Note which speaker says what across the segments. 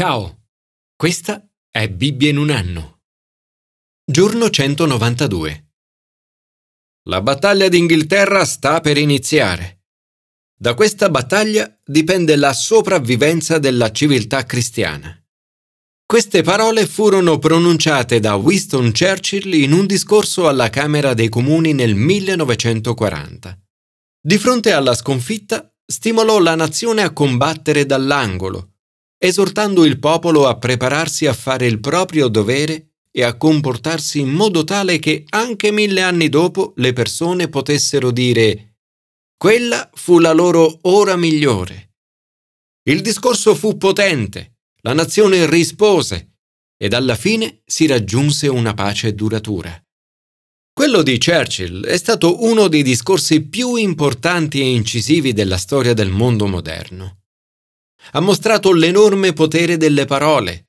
Speaker 1: Ciao, questa è Bibbia in un anno. Giorno 192. La battaglia d'Inghilterra sta per iniziare. Da questa battaglia dipende la sopravvivenza della civiltà cristiana. Queste parole furono pronunciate da Winston Churchill in un discorso alla Camera dei Comuni nel 1940. Di fronte alla sconfitta, stimolò la nazione a combattere dall'angolo esortando il popolo a prepararsi a fare il proprio dovere e a comportarsi in modo tale che anche mille anni dopo le persone potessero dire quella fu la loro ora migliore. Il discorso fu potente, la nazione rispose ed alla fine si raggiunse una pace duratura. Quello di Churchill è stato uno dei discorsi più importanti e incisivi della storia del mondo moderno ha mostrato l'enorme potere delle parole.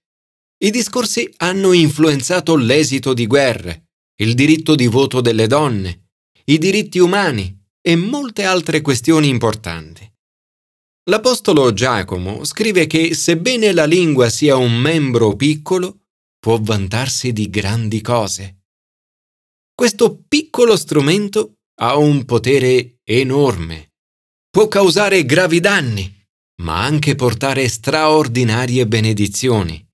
Speaker 1: I discorsi hanno influenzato l'esito di guerre, il diritto di voto delle donne, i diritti umani e molte altre questioni importanti. L'Apostolo Giacomo scrive che sebbene la lingua sia un membro piccolo, può vantarsi di grandi cose. Questo piccolo strumento ha un potere enorme. Può causare gravi danni ma anche portare straordinarie benedizioni.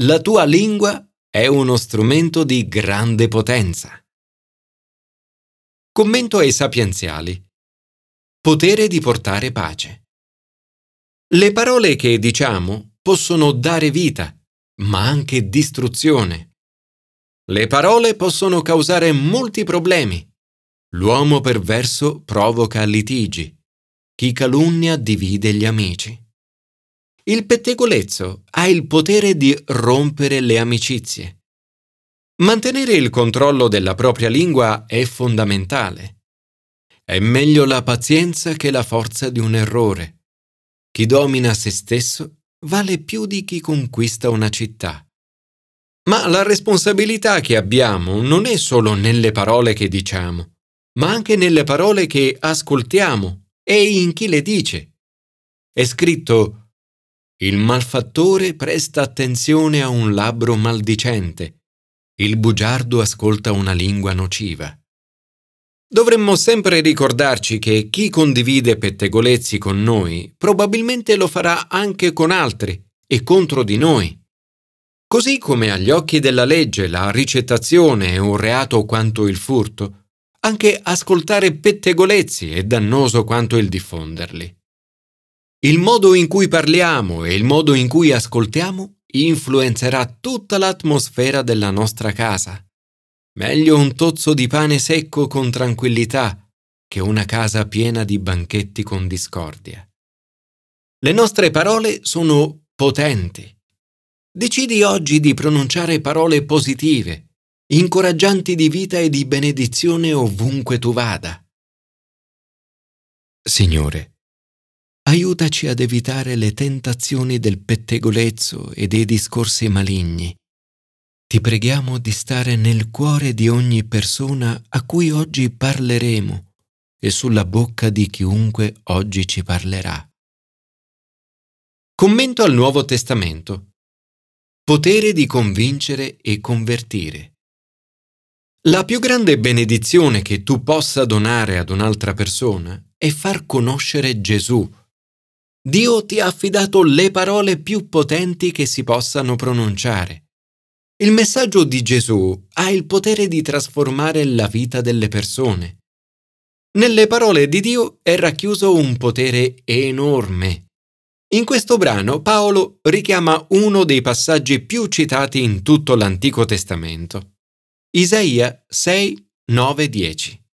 Speaker 1: La tua lingua è uno strumento di grande potenza. Commento ai sapienziali. Potere di portare pace. Le parole che diciamo possono dare vita, ma anche distruzione. Le parole possono causare molti problemi. L'uomo perverso provoca litigi. Chi calunnia divide gli amici. Il pettegolezzo ha il potere di rompere le amicizie. Mantenere il controllo della propria lingua è fondamentale. È meglio la pazienza che la forza di un errore. Chi domina se stesso vale più di chi conquista una città. Ma la responsabilità che abbiamo non è solo nelle parole che diciamo, ma anche nelle parole che ascoltiamo e in chi le dice. È scritto Il malfattore presta attenzione a un labbro maldicente, il bugiardo ascolta una lingua nociva. Dovremmo sempre ricordarci che chi condivide pettegolezzi con noi probabilmente lo farà anche con altri e contro di noi. Così come agli occhi della legge la ricettazione è un reato quanto il furto, anche ascoltare pettegolezzi è dannoso quanto il diffonderli. Il modo in cui parliamo e il modo in cui ascoltiamo influenzerà tutta l'atmosfera della nostra casa. Meglio un tozzo di pane secco con tranquillità che una casa piena di banchetti con discordia. Le nostre parole sono potenti. Decidi oggi di pronunciare parole positive, incoraggianti di vita e di benedizione ovunque tu vada. Signore, aiutaci ad evitare le tentazioni del pettegolezzo e dei discorsi maligni. Ti preghiamo di stare nel cuore di ogni persona a cui oggi parleremo e sulla bocca di chiunque oggi ci parlerà. Commento al Nuovo Testamento. Potere di convincere e convertire. La più grande benedizione che tu possa donare ad un'altra persona è far conoscere Gesù. Dio ti ha affidato le parole più potenti che si possano pronunciare. Il messaggio di Gesù ha il potere di trasformare la vita delle persone. Nelle parole di Dio è racchiuso un potere enorme. In questo brano Paolo richiama uno dei passaggi più citati in tutto l'Antico Testamento. Isaia 6, 9, 10.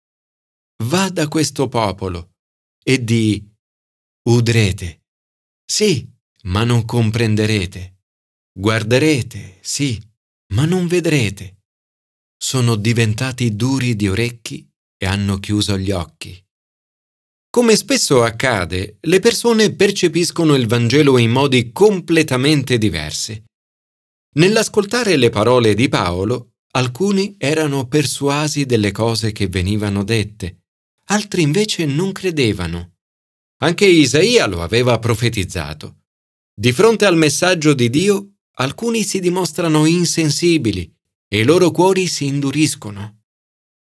Speaker 1: Va da questo popolo e di udrete. Sì, ma non comprenderete. Guarderete, sì, ma non vedrete. Sono diventati duri di orecchi e hanno chiuso gli occhi. Come spesso accade, le persone percepiscono il Vangelo in modi completamente diversi. Nell'ascoltare le parole di Paolo, Alcuni erano persuasi delle cose che venivano dette, altri invece non credevano. Anche Isaia lo aveva profetizzato. Di fronte al messaggio di Dio, alcuni si dimostrano insensibili e i loro cuori si induriscono.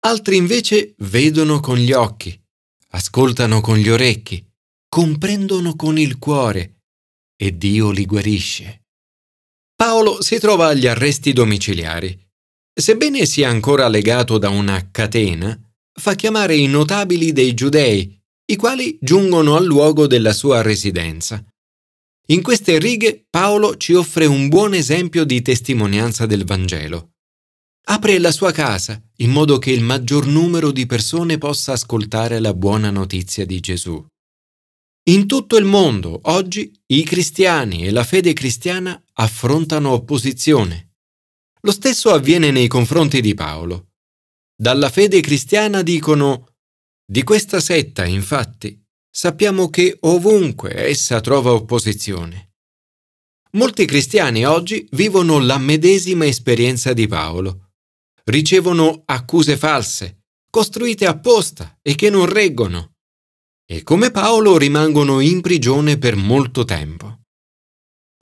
Speaker 1: Altri invece vedono con gli occhi, ascoltano con gli orecchi, comprendono con il cuore e Dio li guarisce. Paolo si trova agli arresti domiciliari. Sebbene sia ancora legato da una catena, fa chiamare i notabili dei giudei, i quali giungono al luogo della sua residenza. In queste righe Paolo ci offre un buon esempio di testimonianza del Vangelo. Apre la sua casa in modo che il maggior numero di persone possa ascoltare la buona notizia di Gesù. In tutto il mondo, oggi, i cristiani e la fede cristiana affrontano opposizione. Lo stesso avviene nei confronti di Paolo. Dalla fede cristiana dicono di questa setta, infatti, sappiamo che ovunque essa trova opposizione. Molti cristiani oggi vivono la medesima esperienza di Paolo. Ricevono accuse false, costruite apposta e che non reggono. E come Paolo rimangono in prigione per molto tempo.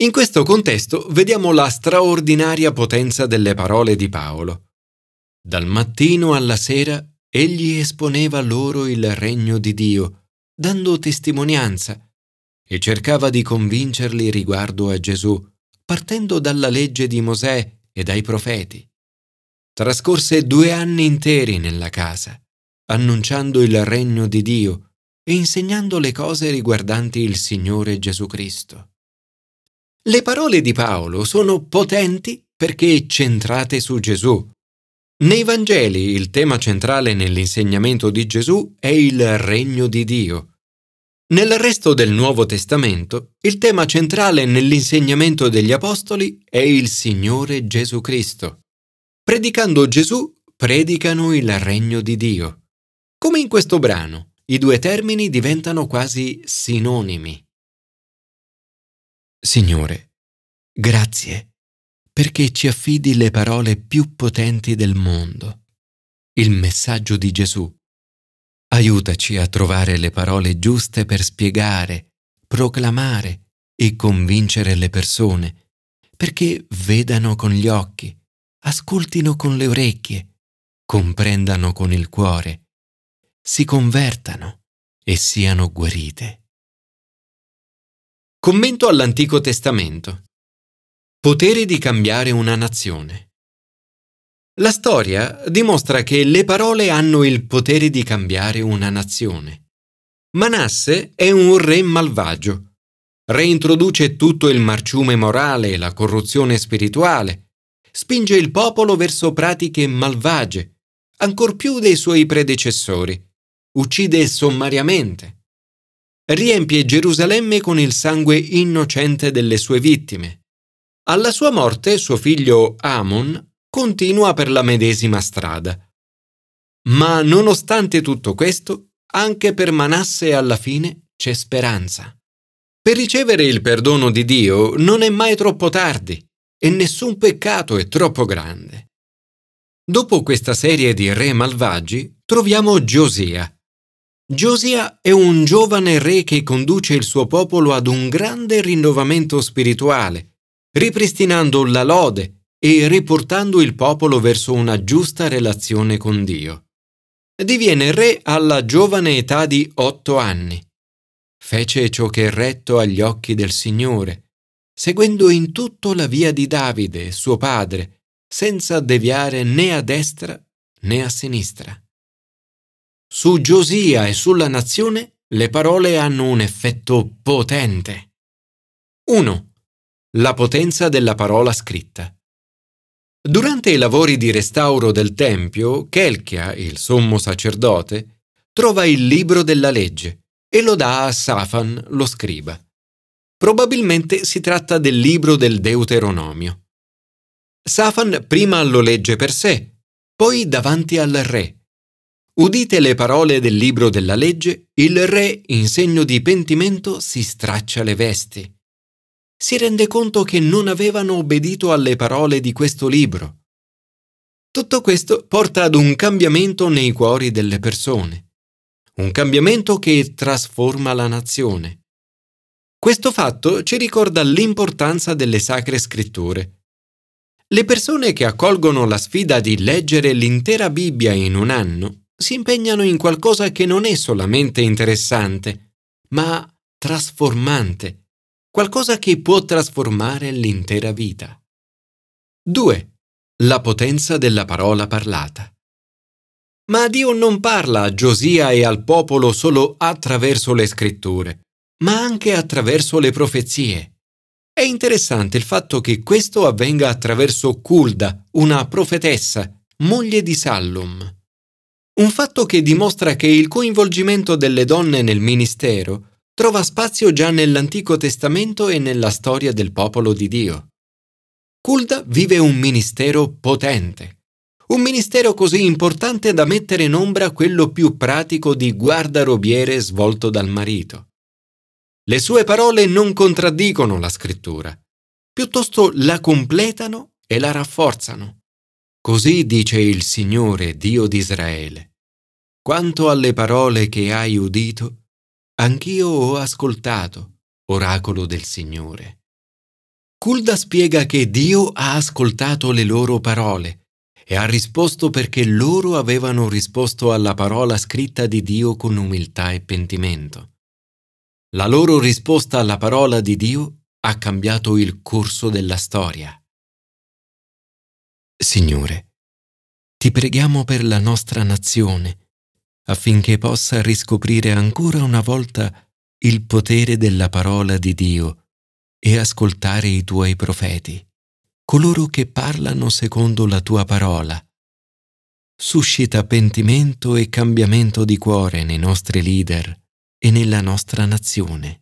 Speaker 1: In questo contesto vediamo la straordinaria potenza delle parole di Paolo. Dal mattino alla sera egli esponeva loro il regno di Dio, dando testimonianza, e cercava di convincerli riguardo a Gesù, partendo dalla legge di Mosè e dai profeti. Trascorse due anni interi nella casa, annunciando il regno di Dio e insegnando le cose riguardanti il Signore Gesù Cristo. Le parole di Paolo sono potenti perché centrate su Gesù, nei Vangeli il tema centrale nell'insegnamento di Gesù è il regno di Dio. Nel resto del Nuovo Testamento il tema centrale nell'insegnamento degli Apostoli è il Signore Gesù Cristo. Predicando Gesù, predicano il regno di Dio. Come in questo brano, i due termini diventano quasi sinonimi. Signore, grazie perché ci affidi le parole più potenti del mondo, il messaggio di Gesù. Aiutaci a trovare le parole giuste per spiegare, proclamare e convincere le persone, perché vedano con gli occhi, ascoltino con le orecchie, comprendano con il cuore, si convertano e siano guarite. Commento all'Antico Testamento. Potere di cambiare una nazione. La storia dimostra che le parole hanno il potere di cambiare una nazione. Manasse è un re malvagio. Reintroduce tutto il marciume morale e la corruzione spirituale. Spinge il popolo verso pratiche malvagie, ancor più dei suoi predecessori. Uccide sommariamente. Riempie Gerusalemme con il sangue innocente delle sue vittime alla sua morte suo figlio Amon continua per la medesima strada. Ma nonostante tutto questo, anche per Manasse alla fine c'è speranza. Per ricevere il perdono di Dio non è mai troppo tardi e nessun peccato è troppo grande. Dopo questa serie di re malvagi troviamo Giosia. Giosia è un giovane re che conduce il suo popolo ad un grande rinnovamento spirituale ripristinando la lode e riportando il popolo verso una giusta relazione con Dio. Diviene re alla giovane età di otto anni. Fece ciò che è retto agli occhi del Signore, seguendo in tutto la via di Davide, suo padre, senza deviare né a destra né a sinistra. Su Giosia e sulla nazione le parole hanno un effetto potente. 1 la potenza della parola scritta. Durante i lavori di restauro del Tempio, Kelchia, il sommo sacerdote, trova il libro della legge e lo dà a Safan, lo scriba. Probabilmente si tratta del libro del Deuteronomio. Safan prima lo legge per sé, poi davanti al re. Udite le parole del libro della legge, il re, in segno di pentimento, si straccia le vesti si rende conto che non avevano obbedito alle parole di questo libro. Tutto questo porta ad un cambiamento nei cuori delle persone, un cambiamento che trasforma la nazione. Questo fatto ci ricorda l'importanza delle sacre scritture. Le persone che accolgono la sfida di leggere l'intera Bibbia in un anno si impegnano in qualcosa che non è solamente interessante, ma trasformante, qualcosa che può trasformare l'intera vita. 2. La potenza della parola parlata. Ma Dio non parla a Giosia e al popolo solo attraverso le scritture, ma anche attraverso le profezie. È interessante il fatto che questo avvenga attraverso Culda, una profetessa, moglie di Sallum. Un fatto che dimostra che il coinvolgimento delle donne nel ministero trova spazio già nell'Antico Testamento e nella storia del popolo di Dio. Kulda vive un ministero potente, un ministero così importante da mettere in ombra quello più pratico di guardarobiere svolto dal marito. Le sue parole non contraddicono la scrittura, piuttosto la completano e la rafforzano. Così dice il Signore Dio di Israele. Quanto alle parole che hai udito, anch'io ho ascoltato, oracolo del Signore. Kulda spiega che Dio ha ascoltato le loro parole e ha risposto perché loro avevano risposto alla parola scritta di Dio con umiltà e pentimento. La loro risposta alla parola di Dio ha cambiato il corso della storia. Signore, ti preghiamo per la nostra nazione affinché possa riscoprire ancora una volta il potere della parola di Dio e ascoltare i tuoi profeti, coloro che parlano secondo la tua parola. Suscita pentimento e cambiamento di cuore nei nostri leader e nella nostra nazione.